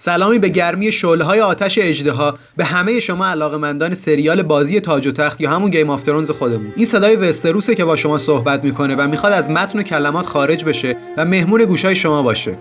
سلامی به گرمی شعله های آتش اجدها به همه شما علاقمندان سریال بازی تاج و تخت یا همون گیم آف ترونز خودمون. این صدای وستروسه که با شما صحبت می‌کنه و می‌خواد از متن و کلمات خارج بشه و مهمون گوشای شما باشه.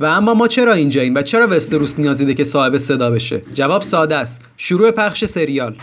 و اما ما چرا اینجاییم و چرا وستروس نیازی ده که صاحب صدا بشه؟ جواب ساده است. شروع پخش سریال.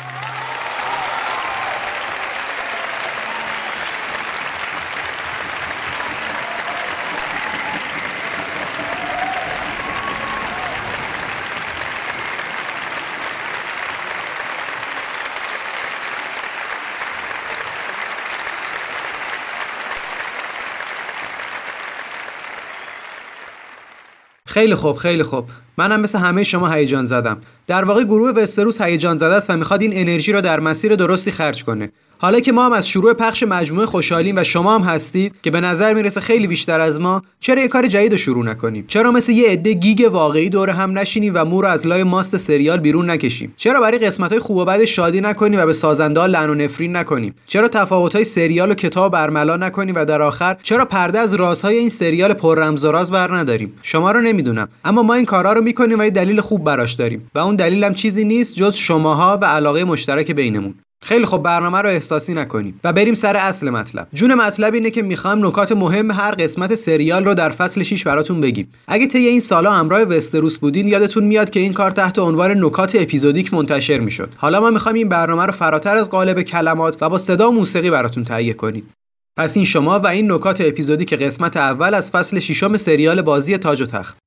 خیلی خوب خیلی خوب منم مثل همه شما هیجان زدم. در واقع گروه وستروس هیجان زده است و می‌خواد این انرژی رو در مسیر درستی خرج کنه. حالا که ما هم از شروع پخش مجموعه خوشحالیم و شما هم هستید که به نظر می‌رسه خیلی بیشتر از ما چرا یه کار جدید رو شروع نکنیم؟ چرا مثل یه عده گیگ واقعی دور هم نشینیم و مو رو از لای ماست سریال بیرون نکشیم؟ چرا برای قسمت های خوب و بد شادی نکنیم و به سازنده ها لعن و نفرین نکنیم؟ چرا تفاوت های سریال و کتاب برملا نکنیم و در آخر چرا پرده از رازهای این سریال پر رمز و راز بر نداریم؟ شما رو نمی‌دونم. اما ما این کارا رو می‌کنیم و یه دلیل خوب براش داریم. و اون دلیلم چیزی نیست جز شماها و علاقه مشترک بینمون. خیلی خب برنامه رو احساسی نکنیم. و بریم سر اصل مطلب. جون مطلب اینه که می‌خوام نکات مهم هر قسمت سریال رو در فصل 6 براتون بگیم. اگه طی این سالا همراه وستروس بودین یادتون میاد که این کار تحت عنوان نکات اپیزودیک منتشر می‌شد. حالا ما می‌خوایم این برنامه رو فراتر از قالب کلمات و با صدا و موسیقی براتون تهیه کنیم. پس این شما و این نکات اپیزودیک قسمت اول از فصل ششم سریال بازی تاج و تخت.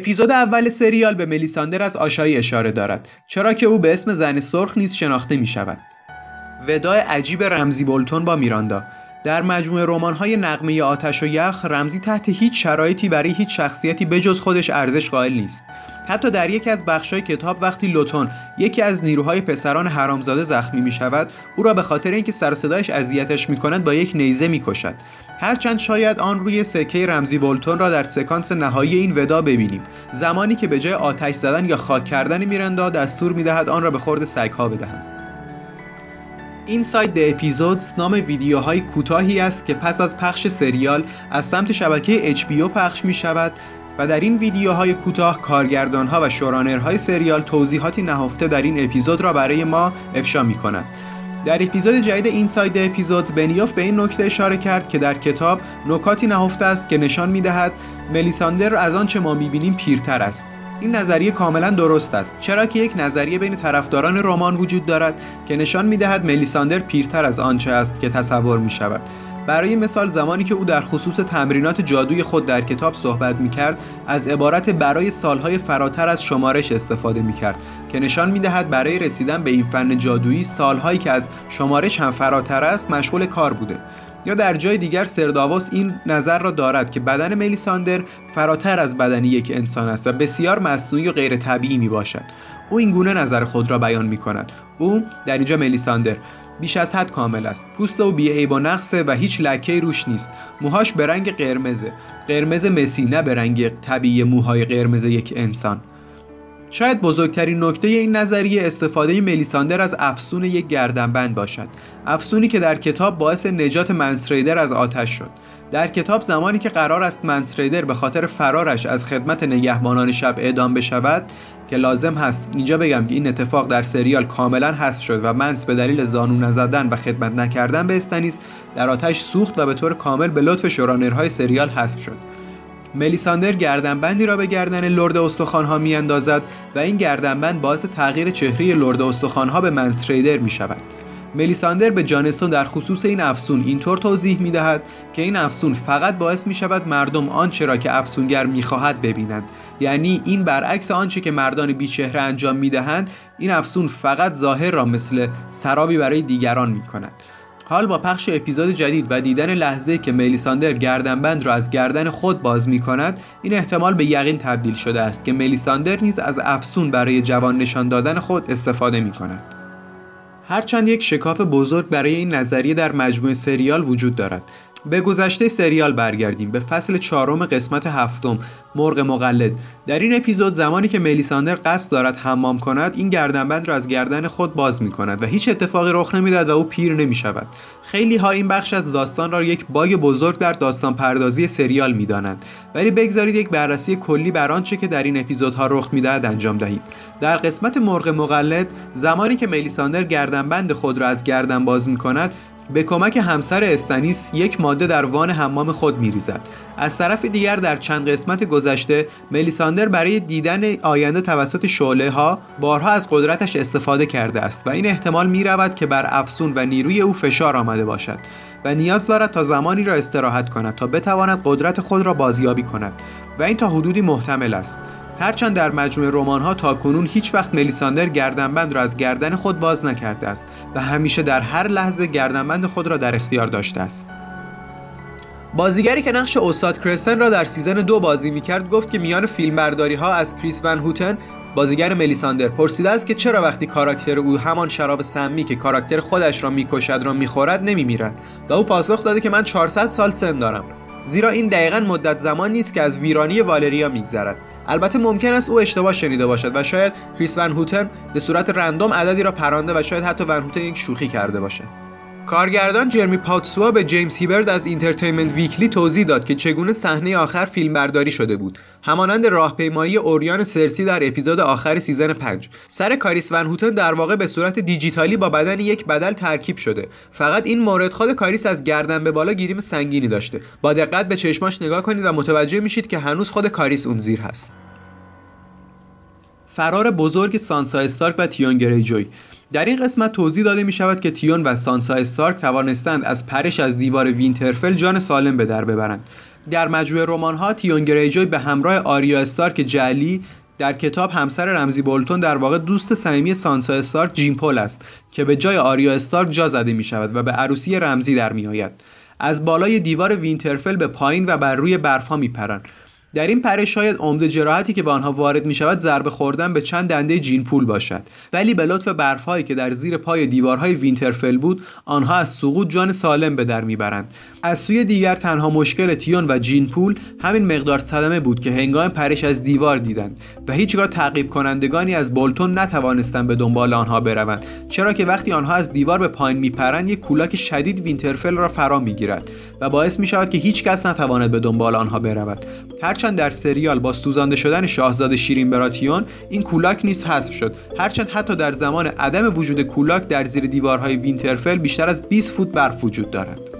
اپیزود اول سریال به ملیساندر از آشایی اشاره دارد چرا که او به اسم زن سرخ نیز شناخته می شود وداع عجیب رمزی بولتون با میراندا. در مجموعه رمان‌های نقمه آتش و یخ رمزی تحت هیچ شرایطی برای هیچ شخصیتی بجز خودش ارزش قائل نیست. حتی در یکی از بخش‌های کتاب وقتی لوتون یکی از نیروهای پسران حرامزاده زخمی می شود او را به خاطر اینکه سر صدایش اذیتش می کند با یک نیزه می کشد هرچند شاید آن روی سکه رمزی بولتون را در سکانس نهایی این ودا ببینیم. زمانی که به جای آتش زدن یا خاک کردن میرندا دستور می‌دهد آن را به خورد سگها بدهند این سایت د اپیزودز نام ویدیوهای کوتاهی است که پس از پخش سریال از سمت شبکه HBO پخش می شود و در این ویدیوهای کوتاه کارگردانها و شورانرهای سریال توضیحاتی نهفته در این اپیزود را برای ما افشا می کنند. در اپیزود جدید این ساید اپیزود بنیوف به این نکته اشاره کرد که در کتاب نکاتی نهفته است که نشان می‌دهد ملیساندر از آنچه ما می‌بینیم پیرتر است این نظریه کاملا درست است چرا که یک نظریه بین طرفداران رمان وجود دارد که نشان می‌دهد ملیساندر پیرتر از آنچه است که تصور می شود برای مثال زمانی که او در خصوص تمرینات جادوی خود در کتاب صحبت می کرد از عبارت برای سالهای فراتر از شمارش استفاده می کرد که نشان می دهد برای رسیدن به این فن جادویی سالهایی که از شمارش هم فراتر است مشغول کار بوده. یا در جای دیگر سرداووس این نظر را دارد که بدن ملیساندر فراتر از بدن یک انسان است و بسیار مصنوعی و غیر طبیعی می باشد او این گونه نظر خود را بیان می کند او در اینجا ملیساندر بیش از حد کامل است. پوست او بیعیب و نقصه و هیچ لکه روش نیست. موهاش به رنگ قرمزه. قرمز مسی نه به رنگ طبیعی موهای قرمز یک انسان. شاید بزرگترین نکته این نظریه استفاده ملیساندر از افسون یک گردنبند باشد. افسونی که در کتاب باعث نجات منسریدر از آتش شد. در کتاب زمانی که قرار است منسریدر به خاطر فرارش از خدمت نگهبانان شب اعدام بشود که لازم هست اینجا بگم که این اتفاق در سریال کاملا حذف شد و منس به دلیل زانو نزدن و خدمت نکردن به استنیس در آتش سوخت و به طور کامل به لطف شورانرهای سریال حذف شد. ملیساندر گردنبندی را به گردن لرد استخوانها میاندازد و این گردنبند باعث تغییر چهره لرد استخوانها به منسریدر می شود ملیساندر به جانسون در خصوص این افسون اینطور توضیح می دهد که این افسون فقط باعث می شود مردم آنچه را که افسونگر می خواهد ببینند. یعنی این برعکس آنچه که مردان بیچهره انجام می دهند این افسون فقط ظاهر را مثل سرابی برای دیگران می کند حال با پخش اپیزود جدید و دیدن لحظه که ملیساندر گردنبند را از گردن خود باز می کند این احتمال به یقین تبدیل شده است که ملیساندر نیز از افسون برای جوان نشان دادن خود استفاده می کند هرچند یک شکاف بزرگ برای این نظریه در مجموعه سریال وجود دارد. به گذشته سریال برگردیم. به فصل چهارم قسمت هفتم مرغ مقلد. در این اپیزود زمانی که ملیساندر قصد دارد حمام کند این گردنبند را از گردن خود باز می کند و هیچ اتفاقی رخ نمی‌دهد و او پیر نمی شود خیلی ها این بخش از داستان را یک باگ بزرگ در داستان پردازی سریال می دانند ولی بگذارید یک بررسی کلی بر آنچه که در این اپیزودها رخ می‌دهد انجام دهیم. در قسمت مرغ مقلد زمانی که ملیساندر گردنبند خود را از گردن باز می کند به کمک همسر استنیس یک ماده در وان حمام خود میریزد. از طرف دیگر در چند قسمت گذشته ملیساندر برای دیدن آینده توسط شعله ها بارها از قدرتش استفاده کرده است و این احتمال می رود که بر افسون و نیروی او فشار آمده باشد و نیاز دارد تا زمانی را استراحت کند تا بتواند قدرت خود را بازیابی کند و این تا حدودی محتمل است. هرچند در مجموعه رمان ها تا کنون هیچ وقت ملیساندر گردنبند را از گردن خود باز نکرده است و همیشه در هر لحظه گردنبند خود را در اختیار داشته است. بازیگری که نقش استاد کرسن را در season دو بازی می‌کرد گفت که میان فیلمبرداری ها از کاریس ون هوتن بازیگر ملیساندر پرسیده است که چرا وقتی کاراکتر او همان شراب سمی که کاراکتر خودش را می‌کشد را می‌خورد نمیمیرد و او پاسخ داده که من 400 سال سن دارم. زیرا این دقیقا مدت زمانیست که از ویرانی والریا میگذرد. البته ممکن است او اشتباه شنیده باشد و شاید کاریس ون هوتن به صورت random عددی را پرانده و شاید حتی ون هوتن یک شوخی کرده باشد. کارگردان جرمی پادسوا به جیمز هیبرد از Entertainment Weekly توضیح داد که چگونه صحنه آخر فیلم برداری شده بود. همانند راهپیمایی عریان سرسی در اپیزود آخر season 5 سر کاریس ون هوتن در واقع به صورت دیجیتالی با بدن یک بدل ترکیب شده. فقط این مورد خود کاریس از گردن به بالا گریم سنگینی داشته. با دقت به چشماش نگاه کنید و متوجه میشید که هنوز خود کاریس اون زیر هست. فرار بزرگ سانسا استارک و تیون گریجوی در این قسمت توضیح داده می شود که تیون و سانسا استارک توانستند از پرش از دیوار وینترفل جان سالم به در ببرند در مجموعه رمان ها تیون گریجوی به همراه آریا استارک جعلی در کتاب همسر رمزی بولتون در واقع دوست صمیمی سانسا استارک جین پول است که به جای آریا استارک جا زده می شود و به عروسی رمزی در می آید. از بالای دیوار وینترفل به پایین و بر روی برفها می پرند در این پرش شاید عمده جراحتی که به آنها وارد می شود ضربه خوردن به چند دنده جین پول باشد. ولی به لطف برفهایی که در زیر پای دیوارهای وینترفل بود آنها از سقوط جان سالم به در می‌برند. از سوی دیگر تنها مشکل تیون و جین پول همین مقدار صدمه بود که هنگام پرش از دیوار دیدند و هیچگاه تعقیب کنندگانی از بولتون نتوانستند به دنبال آنها بروند چرا که وقتی آنها از دیوار به پایین میپرند یک کولاک شدید وینترفل را فرا می‌گیرد. و باعث می شود که هیچ کس نتواند به دنبال آنها برود. هرچند در سریال با سوزانده شدن شاهزاده شیرین براتیون این کولاک نیز حذف شد. هرچند حتی در زمان عدم وجود کولاک در زیر دیوارهای وینترفل بیشتر از 20 فوت برف وجود دارد.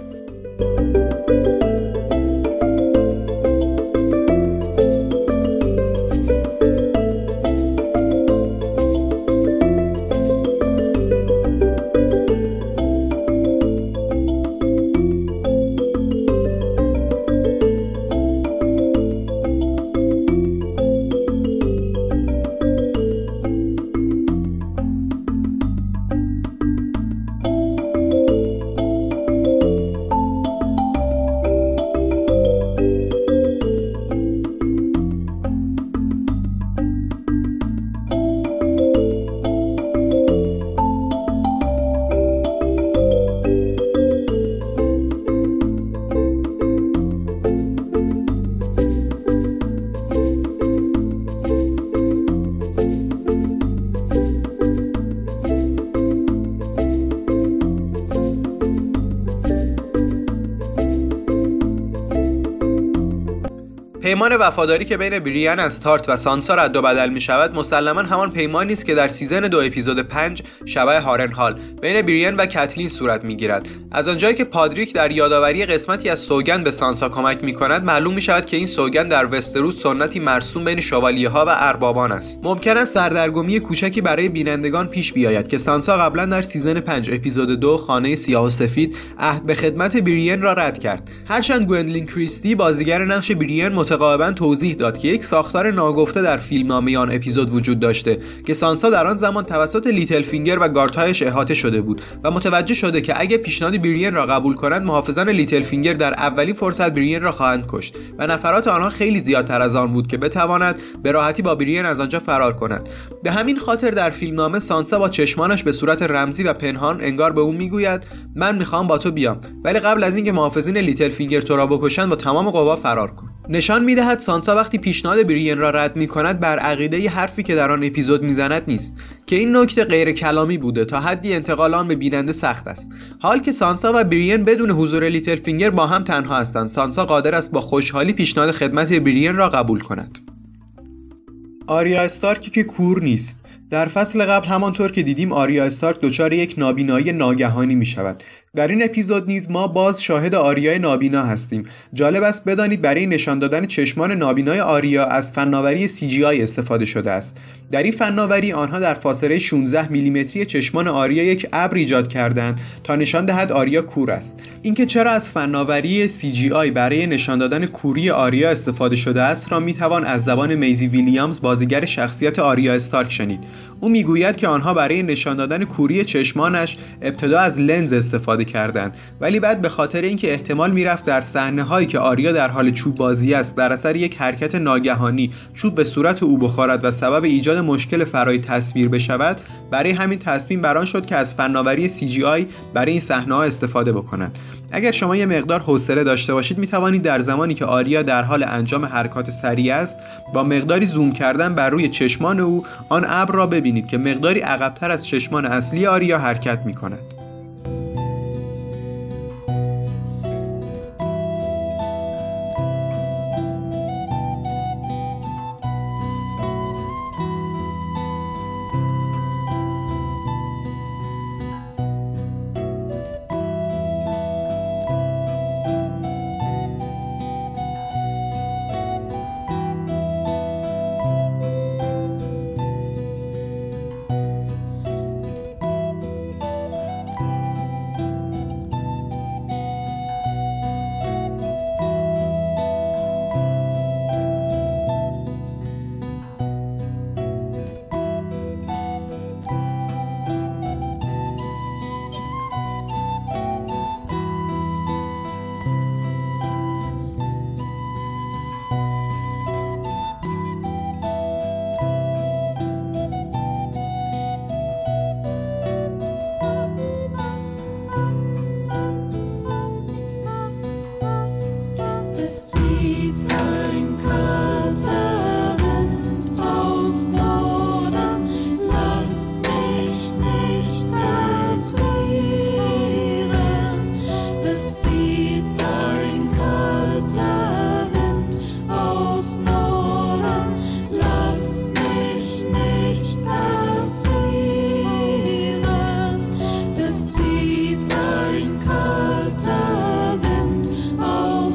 پیمان وفاداری که بین بریان از تارت و سانسا رد و بدل می شود مسلما همان پیمانی است که در season دو اپیزود 5 شبح هارن هال بین بریان و کتلین صورت می گیرد از آنجایی که پادریک در یادآوری قسمتی از سوگند به سانسا کمک می کند معلوم می شود که این سوگند در وستروس سنتی مرسوم بین شوالیه ها و اربابان است. ممکن است سردرگمی کوچکی برای بینندگان پیش بیاید که سانسا قبلا در season 5 اپیزود دو خانه سیاه و سفید عهد به خدمت بریان را رد کرد. هرچند گوندلین کریستی بازیگر نقش بریان متقابلا توضیح داد که یک ساختار ناگفته در فیلمنامه آن اپیزود وجود داشته که سانسا در آن زمان توسط لیتل فینگر و گاردهایش احاطه شده بود و متوجه شده که اگه پیشنهاد بریان را قبول کنند محافظان لیتل فینگر در اولین فرصت بریان را خواهند کشت و نفرات آنها خیلی زیادتر از آن بود که بتواند به راحتی با بریان از آنجا فرار کند به همین خاطر در فیلمنامه سانسا با چشمانش به صورت رمزی و پنهان انگار به او می‌گوید من می‌خوام با تو بیام ولی قبل از اینکه محافظین لیتل فینگر تو را بکشند با تمام قوا فرار کن. نشان می‌دهد سانسا وقتی پیشنهاد بریان را رد می کند بر عقیده ی حرفی که در آن اپیزود می‌زند نیست که این نکته غیر کلامی بوده تا حدی انتقال آن به بیننده سخت است. حال که سانسا و بریان بدون حضور لیتل فینگر با هم تنها هستند سانسا قادر است با خوشحالی پیشنهاد خدمت بریان را قبول کند. آریا استارکی که کور نیست. در فصل قبل همانطور که دیدیم آریا استارک دچار یک نابینایی ناگهانی می شود در این اپیزود نیز ما باز شاهد آریای نابینا هستیم. جالب است بدانید برای نشان دادن چشمان نابینای آریا از فناوری CGI استفاده شده است. در این فناوری آنها در فاصله 16 میلیمتری چشمان آریا یک ابر ایجاد کردند تا نشان دهد آریا کور است. اینکه چرا از فناوری CGI برای نشان دادن کوری آریا استفاده شده است را می‌توان از زبان میزی ویلیامز بازیگر شخصیت آریا استارک شنید. او می‌گوید که آنها برای نشان دادن کوری چشمانش ابتدا از لنز استفاده کردند ولی بعد به خاطر اینکه احتمال می‌رفت در صحنه هایی که آریا در حال چوب بازی است در اثر یک حرکت ناگهانی چوب به صورت او بخورد و سبب ایجاد مشکل فرای تصویر بشود برای همین تصمیم بران شد که از فناوری CGI برای این صحنه ها استفاده بکنند اگر شما یه مقدار حوصله داشته باشید می توانید در زمانی که آریا در حال انجام حرکات سریع است با مقداری زوم کردن بر روی چشمان او آن ابر را ببینید که مقداری عقبتر از چشمان اصلی آریا حرکت می کند.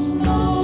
stars.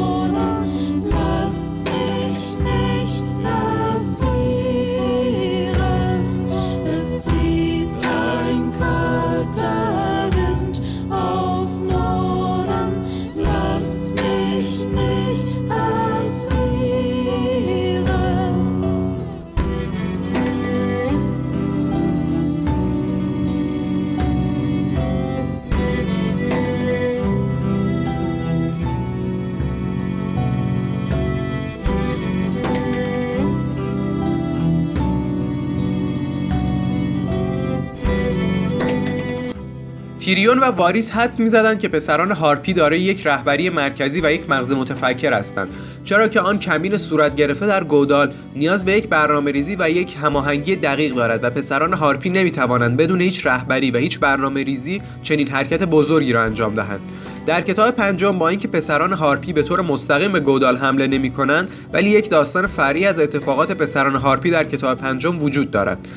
تیریون و واریس حدس می‌زدند که پسران هارپی دارای یک رهبری مرکزی و یک مغز متفکر هستند چرا که آن کمین صورت گرفته در گودال نیاز به یک برنامه ریزی و یک هماهنگی دقیق دارد و پسران هارپی نمی‌توانند بدون هیچ رهبری و هیچ برنامه ریزی چنین حرکت بزرگی را انجام دهند. در کتاب پنجم با اینکه پسران هارپی به طور مستقیم به گودال حمله نمی کنند ولی یک داستان فرعی از اتفاقات پسران هارپی در کتاب پنجم وجود دارد.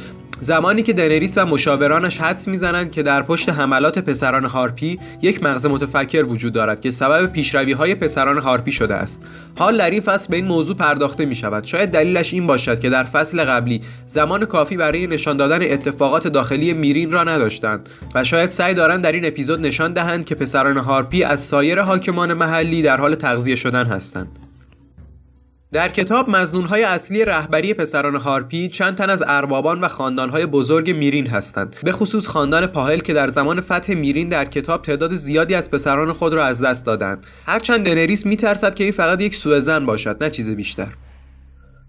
زمانی که دنریس و مشاورانش حدس می‌زنند که در پشت حملات پسران هارپی یک مغز متفکر وجود دارد که سبب پیشروی های پسران هارپی شده است. حال در این فصل به این موضوع پرداخته می شود شاید دلیلش این باشد که در فصل قبلی زمان کافی برای نشان دادن اتفاقات داخلی میرین را نداشتند و شاید سعی دارند در این اپیزود نشان دهند که پسران هارپی از سایر حاکمان محلی در حال تغذیه شدن هستند. در کتاب مزنونهای اصلی رهبری پسران هارپی چند تن از اربابان و خاندانهای بزرگ میرین هستند. به خصوص خاندان پاهل که در زمان فتح میرین در کتاب تعداد زیادی از پسران خود را از دست دادند. هرچند دنریس میترسد که این فقط یک سوء ظن باشد نه چیز بیشتر.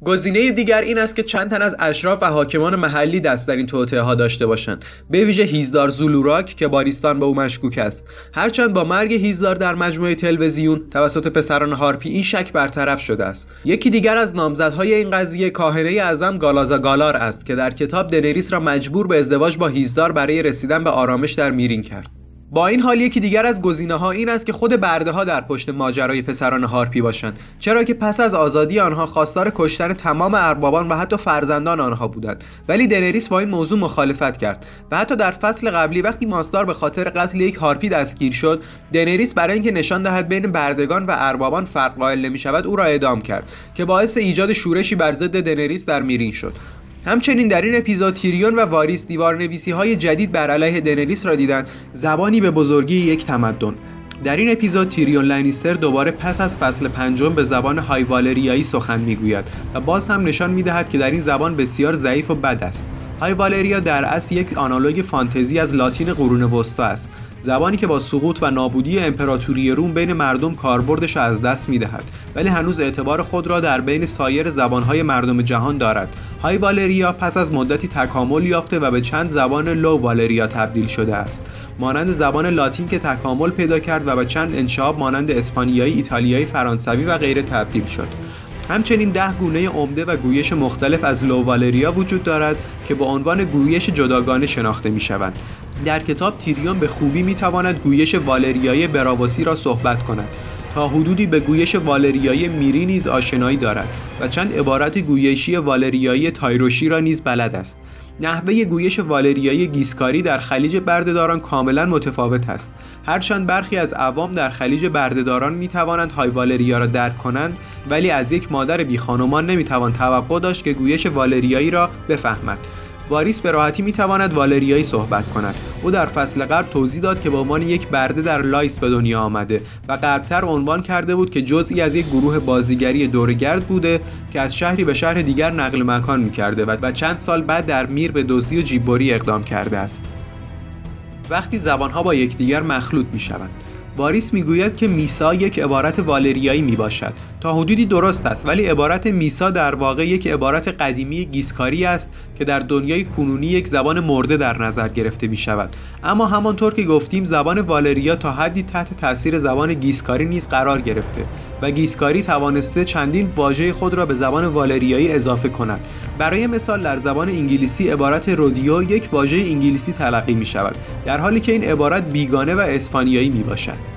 گزینه دیگر این است که چند تن از اشراف و حاکمان محلی دست در این توطئه ها داشته باشند. به ویژه هیزدار زولوراک که باریستان به او مشکوک است. هرچند با مرگ هیزدار در مجموعه تلویزیون توسط پسران هارپی این شک برطرف شده است. یکی دیگر از نامزدهای این قضیه کاهنه اعظم گالازا گالار است که در کتاب دنریس را مجبور به ازدواج با هیزدار برای رسیدن به آرامش در میرین کرد. با این حال یکی دیگر از گزینه ها این است که خود برده ها در پشت ماجرای پسران هارپی باشند چرا که پس از آزادی آنها خواستار کشتن تمام اربابان و حتی فرزندان آنها بودند. ولی دنریس با این موضوع مخالفت کرد و حتی در فصل قبلی وقتی ماستار به خاطر قتل یک هارپی دستگیر شد دنریس برای اینکه نشان دهد بین بردگان و اربابان فرق قائل نمی شود او را اعدام کرد که باعث ایجاد شورشی بر ضد دنریس در میرین شد. همچنین در این اپیزود تیریون و واریس دیوار نویسی های جدید بر علیه دنریس را دیدند. زبانی به بزرگی یک تمدن. در این اپیزود تیریون لنیستر دوباره پس از فصل پنجم به زبان های والریایی سخن می‌گوید و باز هم نشان می‌دهد که در این زبان بسیار ضعیف و بد است. های والریا در اصل یک آنالوگ فانتزی از لاتین قرون وسطا است. زبانی که با سقوط و نابودی امپراتوری روم بین مردم کاربردش از دست می‌دهد ولی هنوز اعتبار خود را در بین سایر زبانهای مردم جهان دارد. های والریا پس از مدتی تکامل یافته و به چند زبان لو والریا تبدیل شده است. مانند زبان لاتین که تکامل پیدا کرد و به چند انشاب مانند اسپانیایی، ایتالیایی، فرانسوی و غیره تبدیل شد. همچنین ده گونه عمده و گویش مختلف از لووالریا وجود دارد که با عنوان گویش جداگانه شناخته می شوند. در کتاب تیریون به خوبی می تواند گویش والریایی براواسی را صحبت کند تا حدودی به گویش والریایی میری نیز آشنایی دارد و چند عبارت گویشی والریایی تایروشی را نیز بلد است. نحوه گویش والریایی گیسکاری در خلیج بردهداران کاملا متفاوت است. هرچند برخی از عوام در خلیج بردهداران می توانند High Valyria را درک کنند ولی از یک مادر بی خانمان نمی توان توقع داشت که گویش والریایی را بفهمد. واریس به راحتی می‌تواند والریایی صحبت کند. او در فصل قبل توضیح داد که به عنوان یک برده در لایس به دنیا آمده و قبلتر عنوان کرده بود که جزئی از یک گروه بازیگری دوره‌گرد بوده که از شهری به شهر دیگر نقل مکان می‌کرده و چند سال بعد در میر به دزدی و جیببری اقدام کرده است. وقتی زبانها با یکدیگر مخلوط می‌شوند واریس می‌گوید که میسا یک عبارت والریایی می باشد تا حدودی درست است ولی عبارت میسا در واقع یک عبارت قدیمی گیسکاری است که در دنیای کنونی یک زبان مرده در نظر گرفته می شود اما همانطور که گفتیم زبان والریا تا حدی تحت تاثیر زبان گیسکاری نیز قرار گرفته و گیسکاری توانسته چندین واژه خود را به زبان والریایی اضافه کند. برای مثال در زبان انگلیسی عبارت رودیو یک واژه انگلیسی تلقی می شود در حالی که این عبارت بیگانه و اسپانیایی می باشد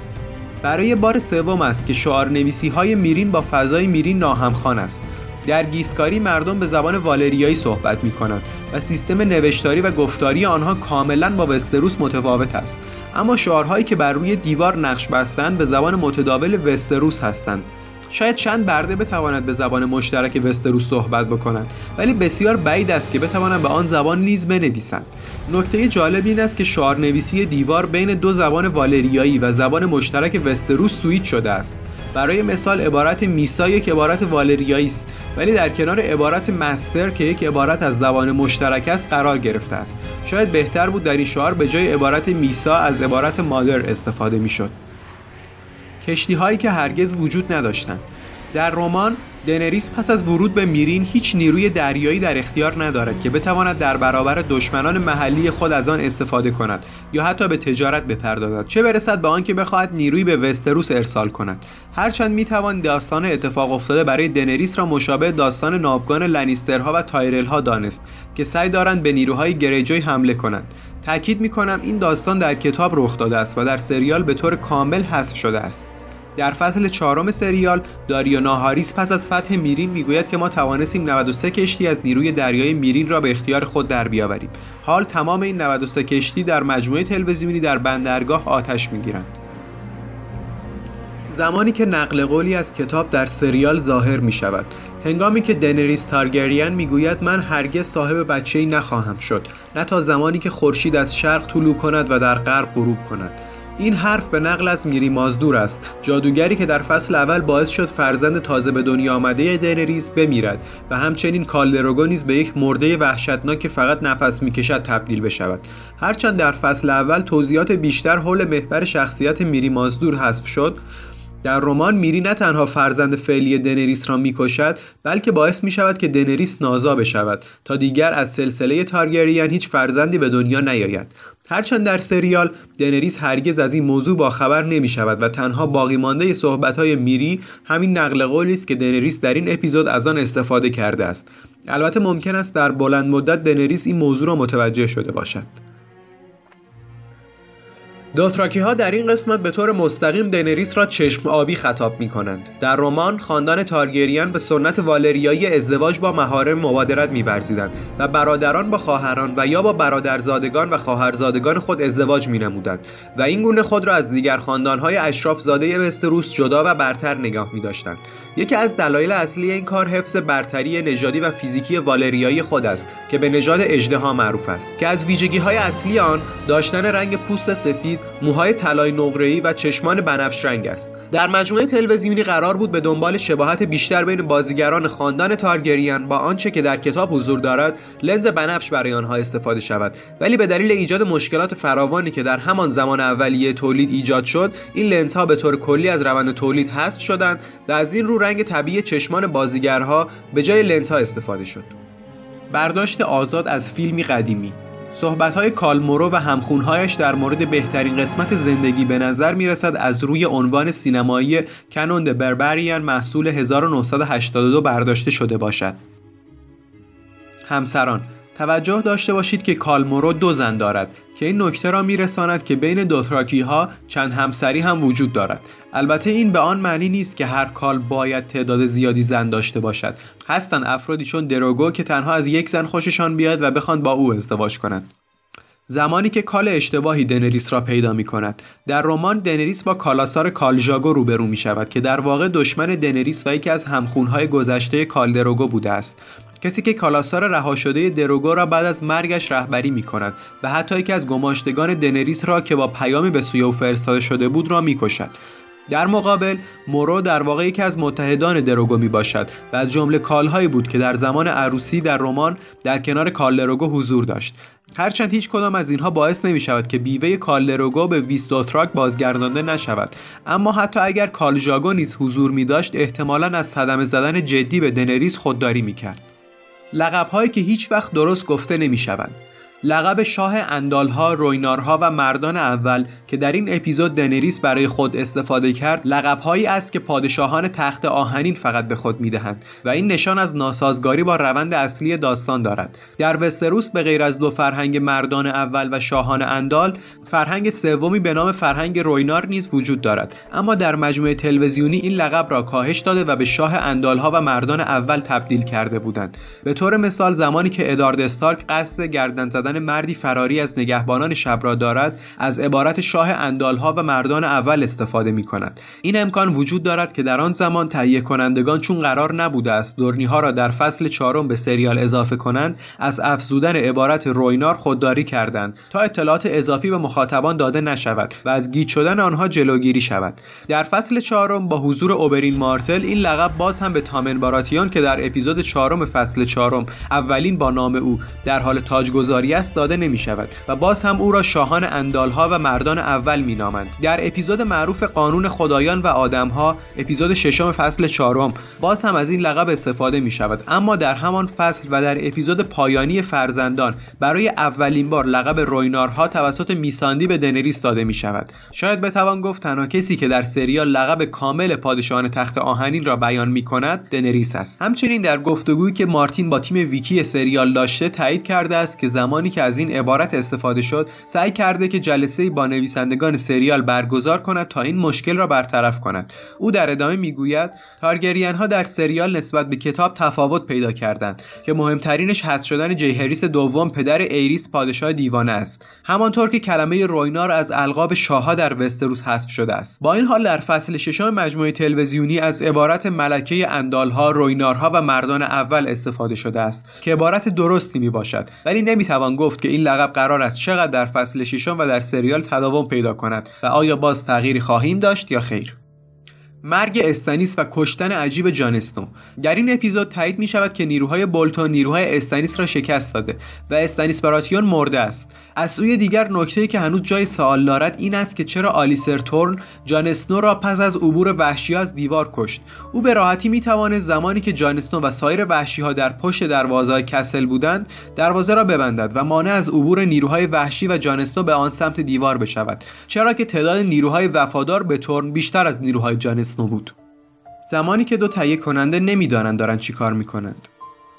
برای بار سوم است که شعار نویسی های میرین با فضای میرین ناهمخوان است. در گیسکاری مردم به زبان والریایی صحبت می کنند و سیستم نوشتاری و گفتاری آنها کاملا با وستروس متفاوت است. اما شعارهایی که بر روی دیوار نقش بستند به زبان متداول وستروس هستند. شاید چند برده بتواند به زبان مشترک وستروس صحبت بکنند ولی بسیار بعید است که بتوانند به آن زبان نیز بنویسند. نکته جالب این است که شعارنویسی دیوار بین دو زبان والریایی و زبان مشترک وستروس سویت شده است. برای مثال عبارت میسا یک عبارت والریایی است ولی در کنار عبارت مستر که یک عبارت از زبان مشترک است قرار گرفته است. شاید بهتر بود در این شعار به جای عبارت میسا از عبارت مادر استفاده می‌شد. کشتی هایی که هرگز وجود نداشتند. در رمان دنریس پس از ورود به میرین هیچ نیروی دریایی در اختیار ندارد که بتواند در برابر دشمنان محلی خود از آن استفاده کند یا حتی به تجارت بپردازد. چه برسد به آنکه بخواهد نیروی به وستروس ارسال کند؟ هرچند می‌توان داستان اتفاق افتاده برای دنریس را مشابه داستان ناوگان لنیسترها و تایرلها دانست که سعی دارند به نیروهای گریجوی حمله کنند. تاکید می‌کنم این داستان در کتاب رخ داده است و در سریال به طور کامل حذف شده است. در فصل چهارم سریال داریو ناهاریس پس از فتح میرین می‌گوید که ما توانستیم 93 کشتی از نیروی دریای میرین را به اختیار خود در بیاوریم. حال تمام این 93 کشتی در مجموعه تلویزیونی در بندرگاه آتش می‌گیرند. زمانی که نقل قولی از کتاب در سریال ظاهر می شود هنگامی که دنریس تارگریان می‌گوید من هرگز صاحب بچه ای نخواهم شد. نه تا زمانی که خورشید از شرق طلوع کند و در غرب غروب کند. این حرف به نقل از میری مازدور است. جادوگری که در فصل اول باعث شد فرزند تازه به دنیا آمده دنریس بمیرد و همچنین کالدروگو نیز به یک مرده وحشتناک که فقط نفس می‌کشد تبدیل بشود. هرچند در فصل اول توضیحات بیشتر حول محور شخصیت میری مازدور حذف شد در رمان میری نه تنها فرزند فعلی دنریس را می‌کشد بلکه باعث می شود که دنریس نازا بشود تا دیگر از سلسله تارگریان هیچ فرزندی به دنیا نیاید. هرچند در سریال دنریس هرگز از این موضوع با خبر نمی شود و تنها باقی مانده صحبت های میری همین نقل قولی است که دنریس در این اپیزود از آن استفاده کرده است. البته ممکن است در بلند مدت دنریس این موضوع را متوجه شده باشد. دوتراکی ها در این قسمت به طور مستقیم دنریس را چشم آبی خطاب می کنند. در رمان خاندان تارگریان به سنت والریایی ازدواج با مهارم مبادرت می‌ورزیدند و برادران با خواهران و یا با برادرزادگان و خواهرزادگان خود ازدواج می نمودند و این گونه خود را از دیگر خاندانهای اشراف زاده وستروس جدا و برتر نگاه می داشتند. یکی از دلایل اصلی این کار حفظ برتری نژادی و فیزیکی والریایی خود است که به نژاد اژدها معروف است که از ویژگی های اصلی آن داشتن رنگ پوست سفید، موهای طلای نقره‌ای و چشمان بنفش رنگ است. در مجموعه تلویزیونی قرار بود به دنبال شباهت بیشتر بین بازیگران خاندان تارگریان با آنچه که در کتاب حضور دارد، لنز بنفش برای آنها استفاده شود. ولی به دلیل ایجاد مشکلات فراوانی که در همان زمان اولیه تولید ایجاد شد، این لنزها به طور کلی از روند تولید حذف شدند و از این رو رنگ طبیعی چشمان بازیگرها به جای لنزها استفاده شد. برداشت آزاد از فیلمی قدیمی صحبت‌های کالمورو و همخونهایش در مورد بهترین قسمت زندگی به نظر می‌رسد از روی عنوان سینمایی کنوند بربریان محصول 1982 برداشته شده باشد. همسران توجه داشته باشید که کالمورو دو زن دارد که این نکته را میرساند که بین دوتراکی ها چند همسری هم وجود دارد. البته این به آن معنی نیست که هر کال باید تعداد زیادی زن داشته باشد. هستند افرادی چون دروگو که تنها از یک زن خوششان بیاد و بخوان با او ازدواج کنند. زمانی که کال اشتباهی دنریس را پیدا می کند در رمان دنریس با کالاسار کالژاگو روبرو می شود که در واقع دشمن دنریس و یکی از همخونهای گذشته کالدروگو بوده است. کسی که کالاسار رها شده دروگو را بعد از مرگش رهبری می کند و حتی یکی از گماشتگان دنریس را که با پیامی به سوی او فرستاده شده بود را می کشد. در مقابل مورو در واقع یکی از متحدان دروگو می باشد و از جمله کالهایی بود که در زمان عروسی در رمان در کنار کالدروگو حضور داشت. هرچند هیچ کدام از اینها باعث نمی شود که بیوه کالدروگو به ویس دوتراک بازگردانده نشود. اما حتی اگر کالژاگو نیز حضور می داشت احتمالا از صدمه زدن جدی به دنریس خودداری می کرد لقبهایی که هیچ وقت درست گفته نمی شوند. لقب شاه اندالها، روینارها و مردان اول که در این اپیزود دنریس برای خود استفاده کرد لقبهایی است که پادشاهان تخت آهنین فقط به خود می‌دهند و این نشان از ناسازگاری با روند اصلی داستان دارد. در وستروس به غیر از دو فرهنگ مردان اول و شاهان اندال فرهنگ سومی به نام فرهنگ روینار نیز وجود دارد. اما در مجموعه تلویزیونی این لقب را کاهش داده و به شاه اندالها و مردان اول تبدیل کرده بودند. به طور مثال زمانی که ادارد استارک قصد گردن زدن مردی فراری از نگهبانان شب را دارد از عبارت شاه اندالها و مردان اول استفاده می کند این امکان وجود دارد که در آن زمان تهیه کنندگان چون قرار نبوده است دورنی ها را در فصل چهارم به سریال اضافه کنند از افزودن عبارت روینار خودداری کردند تا اطلاعات اضافی به مخاطبان داده نشود و از گیج شدن آنها جلوگیری شود. در فصل چهارم با حضور اوبرین مارتل این لقب باز هم به تامن باراتیون که در اپیزود چهارم فصل چهارم اولین با نام او در حال تاجگذاری شکست داده نمی شود و باز هم او را شاهان اندالها و مردان اول می نامند. در اپیزود معروف قانون خدایان و آدمها اپیزود ششم فصل چهارم باز هم از این لقب استفاده می شود اما در همان فصل و در اپیزود پایانی فرزندان برای اولین بار لقب روینارها توسط میساندی به دنریس داده می شود شاید بتوان گفت تنها کسی که در سریال لقب کامل پادشاهان تخت آهنین را بیان می کند دنریس است. همچنین در گفتگویی که مارتین با تیم ویکی سریال داشته تایید کرده است که زمانی که از این عبارت استفاده شد سعی کرده که جلسه‌ای با نویسندگان سریال برگزار کند تا این مشکل را برطرف کند. او در ادامه می‌گوید تارگریان ها در سریال نسبت به کتاب تفاوت پیدا کردند که مهمترینش حذف شدن جیهریس دوم پدر ایریس پادشاه دیوانه است. همانطور که کلمه روینار از القاب شاهها در وستروس حذف شده است. با این حال در فصل ششم مجموعه تلویزیونی از عبارت ملکه اندالها روینارها و مردان اول استفاده شده است که عبارت درستی می باشد ولی نمی‌توان گفت که این لقب قرار است چقدر در فصل ششم و در سریال تداوم پیدا کند و آیا باز تغییری خواهیم داشت یا خیر. مرگ استنیس و کشتن عجیب جانستون. در این اپیزود تایید می شود که نیروهای بولتون نیروهای استنیس را شکست داده و استنیس براتیون مرده است. از سوی دیگر نکته که هنوز جای سوال دارد این است که چرا آلیسر تورن جان را پس از عبور وحشی از دیوار کشت. او به راحتی می توانست زمانی که جان اسنو و سایر وحشی ها در پشت دروازه کسل بودند دروازه را ببندد و مانع از عبور نیروهای وحشی و جان اسنو به آن سمت دیوار بشود. چرا که تعداد نیروهای وفادار به تورن بیشتر از نیروهای جان اسنو بود. زمانی که دو تهیه کننده نمی‌دانند دارند چیکار می‌کنند.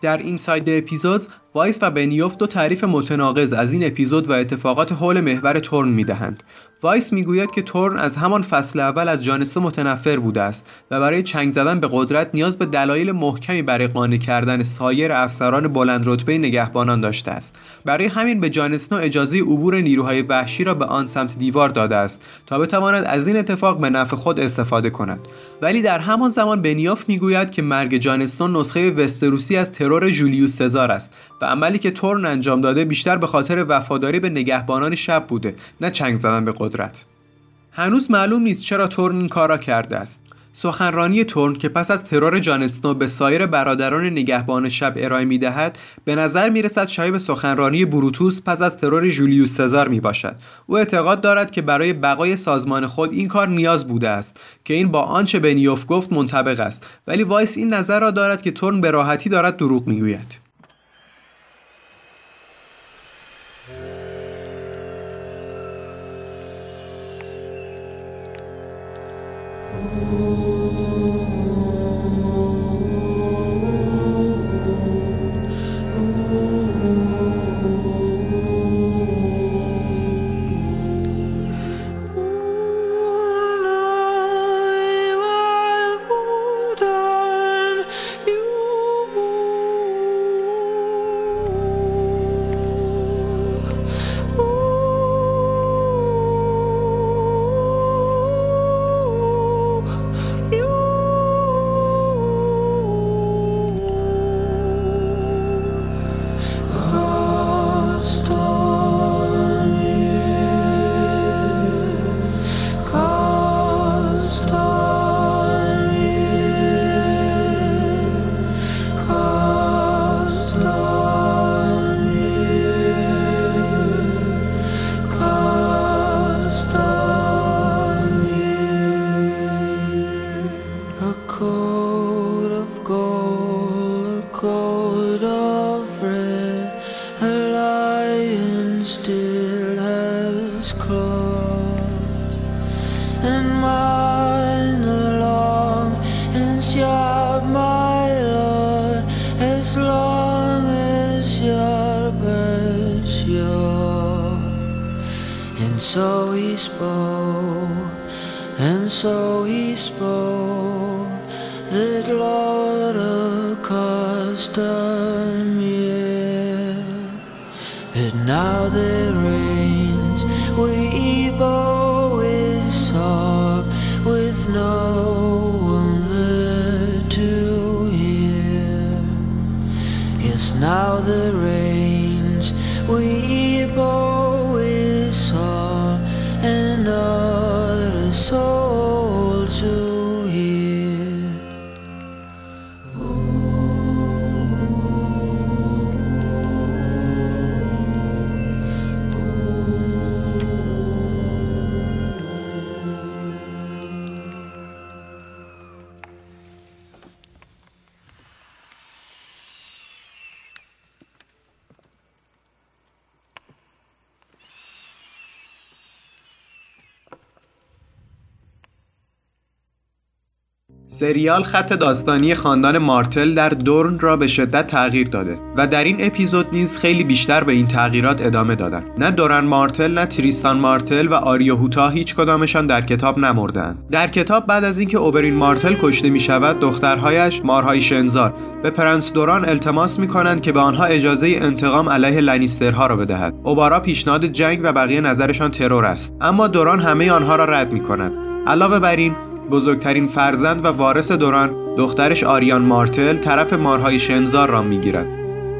در inside episode وایس و بنیوف دو تعریف متناقض از این اپیزود و اتفاقات حول محور تورن می‌دهند. وایس می‌گوید که تورن از همان فصل اول از جان اسنو متنفر بوده است و برای چنگ زدن به قدرت نیاز به دلایل محکمی برای قانع کردن سایر افسران بلند رتبه نگهبانان داشته است. برای همین به جان اسنو اجازه عبور نیروهای وحشی را به آن سمت دیوار داده است تا بتواند از این اتفاق به نفع خود استفاده کند. ولی در همان زمان بنیاف می‌گوید که مرگ جانسنو نسخه وستروسی از ترور جولیوس سزار است و عملی که تورن انجام داده بیشتر به خاطر وفاداری به نگهبانان شب بوده نه چنگ زدن به قدرت. هنوز معلوم نیست چرا تورن این کارا کرده است. سخنرانی تورن که پس از ترور جان اسنو به سایر برادران نگهبان شب ارائه می دهد به نظر می رسد شبیه به سخنرانی بروتوس پس از ترور جولیوس سزار می باشد او اعتقاد دارد که برای بقای سازمان خود این کار نیاز بوده است که این با آنچه بنیوف گفت منطبق است. ولی وایس این نظر را دارد که تورن به راحتی دارد دروغ می‌گوید. Ooh. now the range we both سریال خط داستانی خاندان مارتل در دورن را به شدت تغییر داده و در این اپیزود نیز خیلی بیشتر به این تغییرات ادامه دادن. نه دورن مارتل نه تریستان مارتل و آریو هوتا هیچ کدامشان در کتاب نمردند در کتاب بعد از اینکه اوبرین مارتل کشته می شود دخترهایش مارهای شنزار به پرنس دوران التماس می کنند که به آنها اجازه انتقام علیه لنیسترها را بدهد. اوبارا پیشنهاد جنگ و بقیه نظرشان ترور است. اما دوران همه آنها را رد می کند علاوه بر این بزرگترین فرزند و وارث دوران دخترش آریان مارتل طرف مارهای شنزار را می‌گیرد.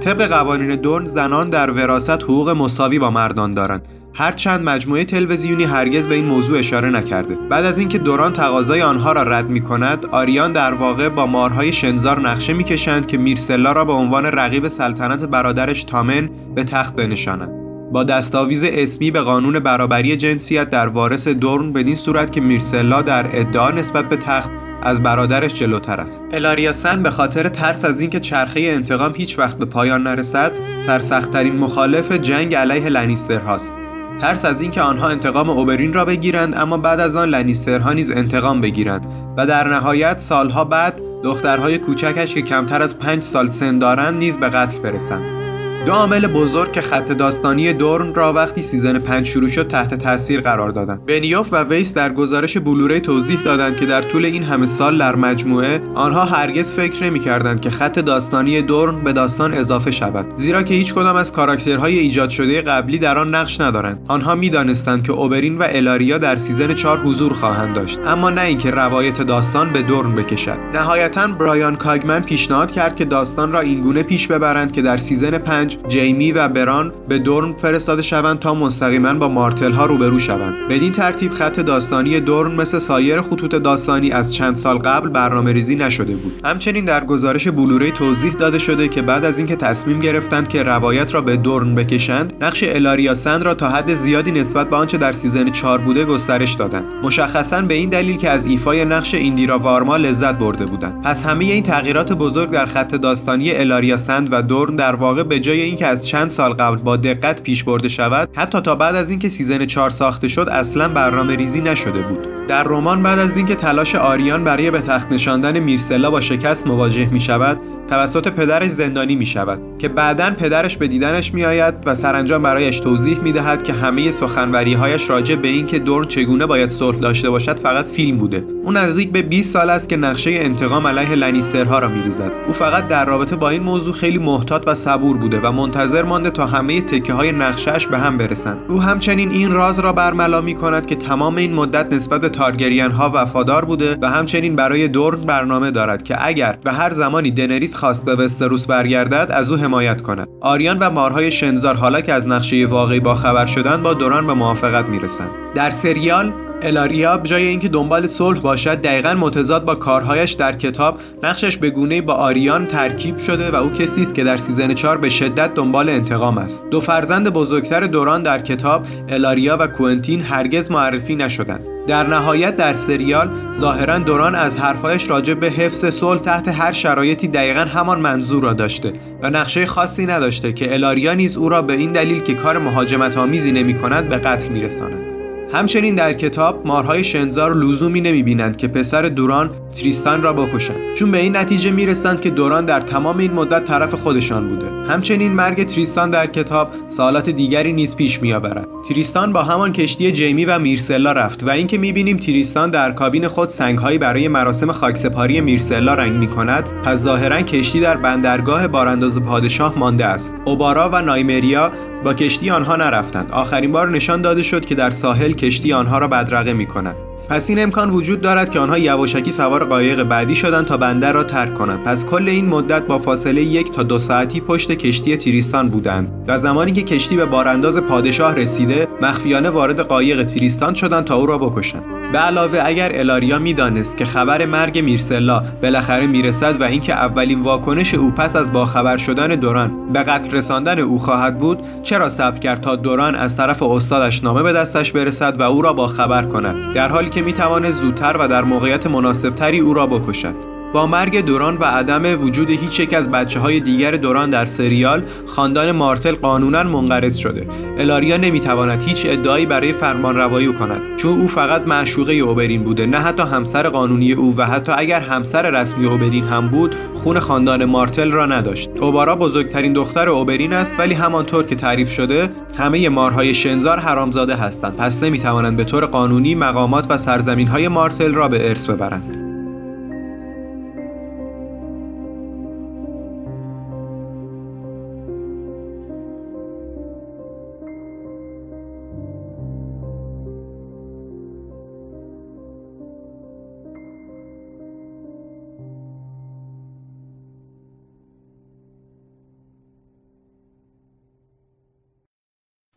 طبق قوانین دورن زنان در وراست حقوق مساوی با مردان دارند. هرچند مجموعه تلویزیونی هرگز به این موضوع اشاره نکرده. بعد از اینکه دوران تقاضای آنها را رد می کند آریان در واقع با مارهای شنزار نقشه می‌کشند که میرسلا را به عنوان رقیب سلطنت برادرش تامن به تخت بنشانند با دستاویز اسمی به قانون برابری جنسیت در وارث دورن بدین صورت که میرسلا در ادعا نسبت به تخت از برادرش جلوتر است. الاریا سن به خاطر ترس از اینکه چرخه انتقام هیچ وقت به پایان نرسد سرسختترین مخالف جنگ علیه لنیستر هاست. ترس از اینکه آنها انتقام اوبرین را بگیرند اما بعد از آن لنیسترها نیز انتقام بگیرند و در نهایت سالها بعد دخترهای کوچکش که کمتر از پنج سال سن دارند نیز به قتل برسند. دو عامل بزرگ که خط داستانی دورن را وقتی season 5 شروع شد تحت تاثیر قرار دادند. بنیوف و ویس در گزارش Blu-ray توضیح دادند که در طول این همه سال در مجموعه آنها هرگز فکر نمی‌کردند که خط داستانی دورن به داستان اضافه شود. زیرا که هیچ کدام از کاراکترهای ایجاد شده قبلی در آن نقش ندارند. آنها می‌دانستند که اوبرین و الاریا در season 4 حضور خواهند داشت. اما نه اینکه روایت داستان به دورن بکشد. نهایتا برایان کاگمن پیشنهاد کرد که داستان را اینگونه پیش ببرند که در season 5 جیمی و بران به دورن فرستاده شوند تا مستقیما با مارتل ها روبرو شوند. بدین ترتیب خط داستانی دورن مثل سایر خطوط داستانی از چند سال قبل برنامه ریزی نشده بود. همچنین در گزارش Blu-ray توضیح داده شده که بعد از اینکه تصمیم گرفتند که روایت را به دورن بکشند نقش الاریا سند را تا حد زیادی نسبت به آنچه در season 4 بوده گسترش دادند. مشخصا به این دلیل که از ایفای نقش ایندیرا وارما لذت برده بودند. پس همه این تغییرات بزرگ در خط داستانی الاریا سند و دورن در واقع به جای اینکه از چند سال قبل با دقت پیش برده شود حتی تا بعد از اینکه season 4 ساخته شد اصلا برنامه ریزی نشده بود. در رمان بعد از اینکه تلاش آریان برای به تخت نشاندن میرسلا با شکست مواجه می شود توسط پدرش زندانی می شود که بعدا پدرش به دیدنش می آید و سرانجام برایش توضیح می دهد که همه سخنوری هایش راجع به اینکه دور چگونه باید صلح داشته باشد فقط فیلم بوده. او نزدیک به 20 سال است که نقشه انتقام علیه لنیسترها را میریزد. او فقط در رابطه با این موضوع خیلی محتاط و صبور بوده و منتظر مانده تا همه تکه های نقشهش به هم برسند. او همچنین این راز را برملا می کند که تمام این مدت نسبت به تارگریان ها وفادار بوده و همچنین برای دورن برنامه دارد که اگر به هر زمانی دنریس خواست به وستروس برگردد از او حمایت کند. آریان و مارهای شنزار حالا که از نقشه واقعی با خبر شدن با دوران به موافقت می‌رسند. در سریال الاریا جای اینکه دنبال صلح باشد دقیقا متضاد با کارهایش در کتاب نقشش به گونه با آریان ترکیب شده و او کسی است که در سیزن 4 به شدت دنبال انتقام است. دو فرزند بزرگتر دوران در کتاب الاریا و کوئنتین هرگز معرفی نشدند. در نهایت در سریال ظاهرا دوران از حرفهایش راجع به حفظ صلح تحت هر شرایطی دقیقا همان منظور را داشته و نقشه خاصی نداشته که الاریا نیز او را به این دلیل که کار مهاجمت آمیزی نمی کند به قتل میرساند. همچنین در کتاب مارهای شنزار لزومی نمی‌بینند که پسر دوران تریستان را بکشند. چون به این نتیجه می‌رسند که دوران در تمام این مدت طرف خودشان بوده. همچنین مرگ تریستان در کتاب سوالات دیگری نیز پیش میآورد. تریستان با همان کشتی جیمی و میرسلا رفت و اینکه می‌بینیم تریستان در کابین خود سنگهایی برای مراسم خاکسپاری میرسلا رنگ می‌کند پس ظاهرا کشتی در بندرگاه بارانداز پادشاه مانده است. اوبارا و نایمریا با کشتی آنها نرفتند. آخرین بار نشان داده شد که در ساحل کشتی آنها را بدرقه می کند پس این امکان وجود دارد که آنها یواشکی سوار قایق بعدی شدند تا بندر را ترک کنند. پس کل این مدت با فاصله یک تا دو ساعتی پشت کشتی تریستان بودند و زمانی که کشتی به بارانداز پادشاه رسیده مخفیانه وارد قایق تریستان شدند تا او را بکشند. به علاوه اگر الاریا می‌دانست که خبر مرگ میرسلا بالاخره می‌رسد و اینکه اولین واکنش او پس از باخبر شدن دوران به قتل رساندن او خواهد بود چرا صبر کرد تا دوران از طرف استادش نامه به دستش برسد و او را با خبر کند؟ در حالی که می‌توانست زودتر و در موقعیت مناسبتری او را بکشد. با مرگ دوران و عدم وجود هیچ یک از بچه های دیگر دوران در سریال خاندان مارتل قانونا منقرض شده. الاریا نمی‌تواند هیچ ادعایی برای فرمان روایی کند چون او فقط معشوقه اوبرین بوده نه حتی همسر قانونی او و حتی اگر همسر رسمی اوبرین هم بود خون خاندان مارتل را نداشت. اوبارا بزرگترین دختر اوبرین است ولی همانطور که تعریف شده همه مارهای شنزار حرامزاده هستند. پس نمی‌توانند به طور قانونی مقامات و سرزمین های مارتل را به ارث ببرند.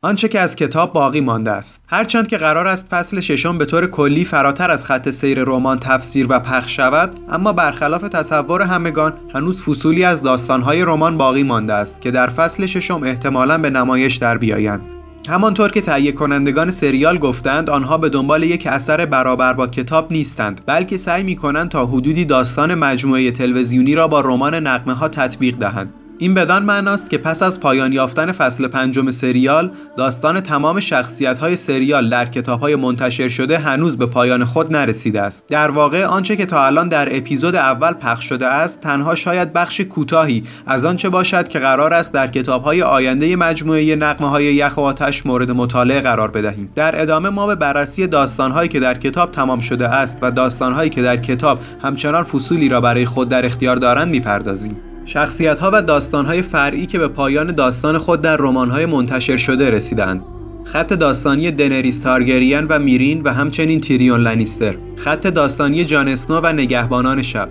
آنچه که از کتاب باقی مانده است. هرچند که قرار است فصل ششم به طور کلی فراتر از خط سیر رمان تفسیر و پخش شود اما برخلاف تصور همگان هنوز فصولی از داستانهای رمان باقی مانده است که در فصل ششم احتمالا به نمایش در بیایند. همانطور که تهیه کنندگان سریال گفتند آنها به دنبال یک اثر برابر با کتاب نیستند بلکه سعی می کنند تا حدودی داستان مجموعه تلویزیونی را با رمان نقمه ها تطبیق دهند. این بدان معناست که پس از پایان یافتن فصل پنجم سریال داستان تمام شخصیت های سریال در کتاب های منتشر شده هنوز به پایان خود نرسیده است. در واقع آنچه که تا الان در اپیزود اول پخش شده است تنها شاید بخش کوتاهی از آنچه باشد که قرار است در کتاب های آینده مجموعه نقمه های یخ و آتش مورد مطالعه قرار بدهیم. در ادامه ما به بررسی داستان هایی که در کتاب تمام شده است و داستان هایی که در کتاب همچنان فصولی را برای خود در اختیار دارند می‌پردازیم. شخصیت ها و داستان های فرعی که به پایان داستان خود در رمان های منتشر شده رسیدند. خط داستانی دنریس تارگریان و میرین و همچنین تیریون لنیستر. خط داستانی جان اسنو و نگهبانان شب.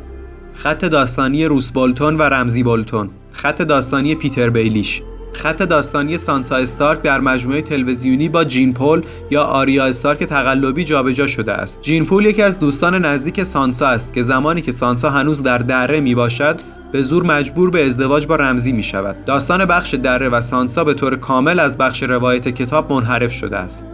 خط داستانی روس بولتون و رمزی بولتون. خط داستانی پیتر بیلیش. خط داستانی سانسا استارک در مجموعه تلویزیونی با جین پول یا آریا استارک تقلبی جابجا شده است. جین پول یکی از دوستان نزدیک سانسا است که زمانی که سانسا هنوز در دره می باشد به زور مجبور به ازدواج با رمزی می شود. داستان بخش دره و سانسا به طور کامل از بخش روایت کتاب منحرف شده است.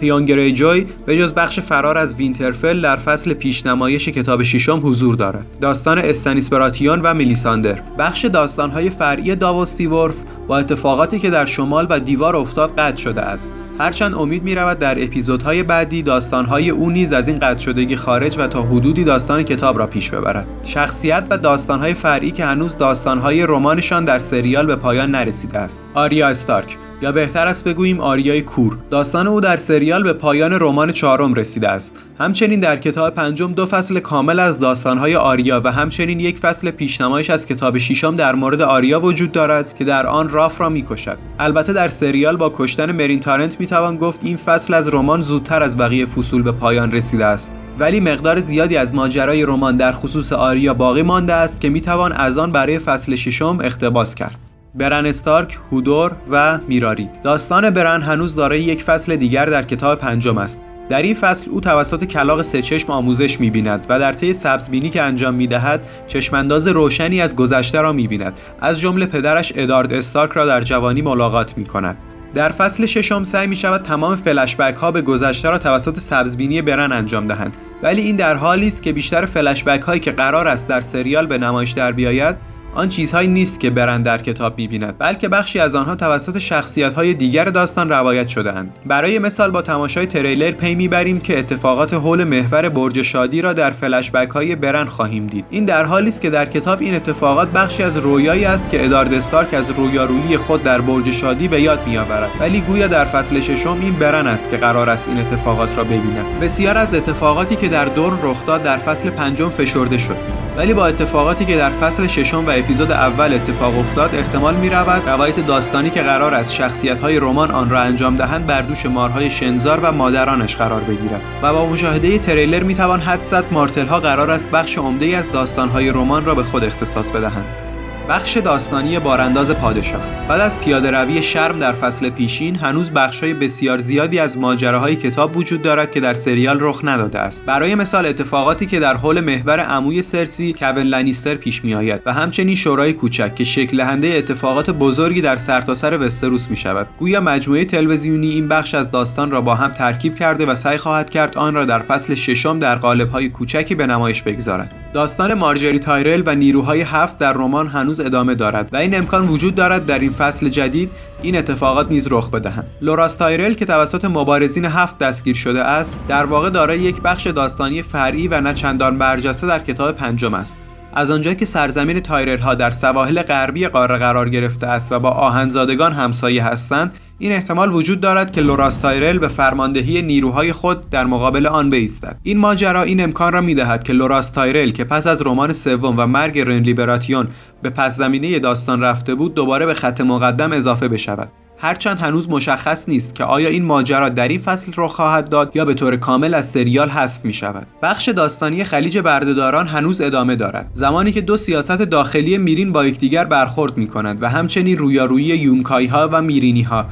تیان جوی به جز بخش فرار از وینترفل در فصل پیشنمایش کتاب ششم حضور دارد. داستان استانیس براتیون و میلیساندر بخش داستانهای فرعی داووس ورف با اتفاقاتی که در شمال و دیوار افتاد قطع شده است هرچند امید می رود در اپیزودهای بعدی داستانهای او نیز از این قطع شدگی خارج و تا حدودی داستان کتاب را پیش ببرد. شخصیت و داستانهای فرعی که هنوز داستانهای رمانشان در سریال به پایان نرسیده است. آریا استارک یا بهتر است بگوییم آریای کور. داستان او در سریال به پایان رمان چهارم رسیده است. همچنین در کتاب پنجم دو فصل کامل از داستانهای آریا و همچنین یک فصل پیشنمایش از کتاب ششم در مورد آریا وجود دارد که در آن راف را می‌کشد. البته در سریال با کشتن مرین تارنت می‌توان گفت این فصل از رمان زودتر از بقیه فصول به پایان رسیده است. ولی مقدار زیادی از ماجرای رمان در خصوص آریا باقی مانده است که می‌توان از آن برای فصل ششم اقتباس کرد. برن استارک، هودور و میرارید داستان برن هنوز دارای یک فصل دیگر در کتاب پنجم است. در این فصل او توسط کلاق سه چشم آموزش می‌بیند و در طی سبزبینی که انجام می‌دهد چشمانداز روشنی از گذشته را می‌بیند. از جمله پدرش ادارد استارک را در جوانی ملاقات می‌کند. در فصل ششم سعی می شود تمام فلشبک ها به گذشته را توسط سبزبینی برن انجام دهند. ولی این در حالی است که بیشتر فلشبک هایی که قرار است در سریال به نمایش در بیاید آن چیزهایی نیست که برند در کتاب می‌بیند بلکه بخشی از آنها توسط شخصیت های دیگر داستان روایت شده اند برای مثال با تماشای تریلر پی می‌بریم که اتفاقات حول محور برج شادی را در فلشبک های برن خواهیم دید. این در حالی است که در کتاب این اتفاقات بخشی از رویایی است که ادارد استارک از رویارویی خود در برج شادی به یاد میآورد. ولی گویا در فصل ششم این برن است که قرار است این اتفاقات را ببیند. بسیار از اتفاقاتی که در دورن رخ داد در فصل پنجم فشرده شد. ولی با اتفاقاتی که در فصل ششم و اپیزود اول اتفاق افتاد احتمال می رود روایت داستانی که قرار است شخصیت های رمان آن را انجام دهند بر دوش مارهای شنزار و مادرانش قرار بگیرد. و با مشاهده تریلر می توان حد زد مارتل ها قرار است بخش عمده از داستان های رمان را به خود اختصاص بدهند. بخش داستانی بارانداز پادشاه. بعد از پیاده روی شرم در فصل پیشین هنوز بخشهای بسیار زیادی از ماجراهای کتاب وجود دارد که در سریال رخ نداده است. برای مثال اتفاقاتی که در حول محور عموی سرسی کوین لنیستر پیش می آید و همچنین شورای کوچک که شکل دهنده اتفاقات بزرگی در سرتاسر سر وستروس می شود گویا مجموعه تلویزیونی این بخش از داستان را با هم ترکیب کرده و سعی خواهد کرد آن را در فصل ششم در قالب‌های کوچکی به نمایش بگذارد. داستان مارجری تایرل و نیروهای هفت در رمان هنوز ادامه دارد و این امکان وجود دارد در این فصل جدید این اتفاقات نیز رخ بدهند. لوراس تایرل که توسط مبارزین هفت دستگیر شده است در واقع دارای یک بخش داستانی فرعی و نه چندان برجسته در کتاب پنجم است. از آنجا که سرزمین تایرل ها در سواحل غربی قاره قرار گرفته است و با آهنزادگان همسایه هستند این احتمال وجود دارد که لوراس تایرل به فرماندهی نیروهای خود در مقابل آن بایستد این ماجرا این امکان را می‌دهد که لوراس تایرل که پس از رمان سوم و مرگ رنلی براتیون به پس زمینه داستان رفته بود دوباره به خط مقدم اضافه بشود هرچند هنوز مشخص نیست که آیا این ماجرا در این فصل رخ خواهد داد یا به طور کامل از سریال حذف می شود. بخش داستانی خلیج بردهداران هنوز ادامه دارد. زمانی که دو سیاست داخلی میرین با یکدیگر برخورد می کنند و همچنین رویارویی یونکایی ها و میرینی ها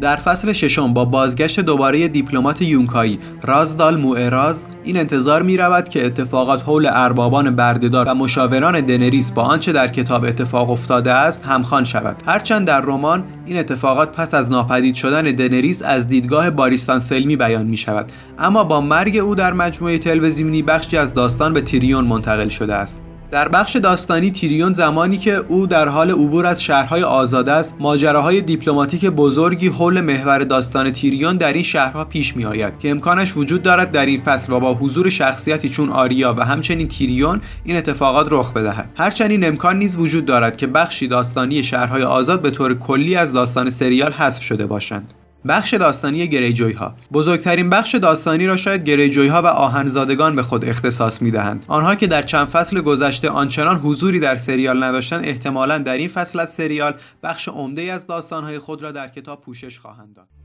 در فصل ششم با بازگشت دوباره دیپلمات یونکایی رازدال موئراز این انتظار می رود که اتفاقات حول اربابان بردهدار و مشاوران دنریس با آنچه در کتاب اتفاق افتاده است همخوان شود. هرچند در رمان این اتفاقات پس از ناپدید شدن دنریس از دیدگاه باریستان سلمی بیان می شود اما با مرگ او در مجموعه تلویزیونی بخشی از داستان به تیریون منتقل شده است. در بخش داستانی تیریون زمانی که او در حال عبور از شهرهای آزاد است ماجراهای دیپلماتیک بزرگی حول محور داستان تیریون در این شهرها پیش می آید که امکانش وجود دارد در این فصل و با حضور شخصیتی چون آریا و همچنین تیریون این اتفاقات رخ بدهد. هرچند این امکان نیز وجود دارد که بخشی داستانی شهرهای آزاد به طور کلی از داستان سریال حذف شده باشند. بخش داستانی گریجوی ها بزرگترین بخش داستانی را شاید گریجوی ها و آهنزادگان به خود اختصاص می دهند آنها که در چند فصل گذشته آنچنان حضوری در سریال نداشتند احتمالا در این فصل از سریال بخش عمده از داستانهای خود را در کتاب پوشش خواهند داد.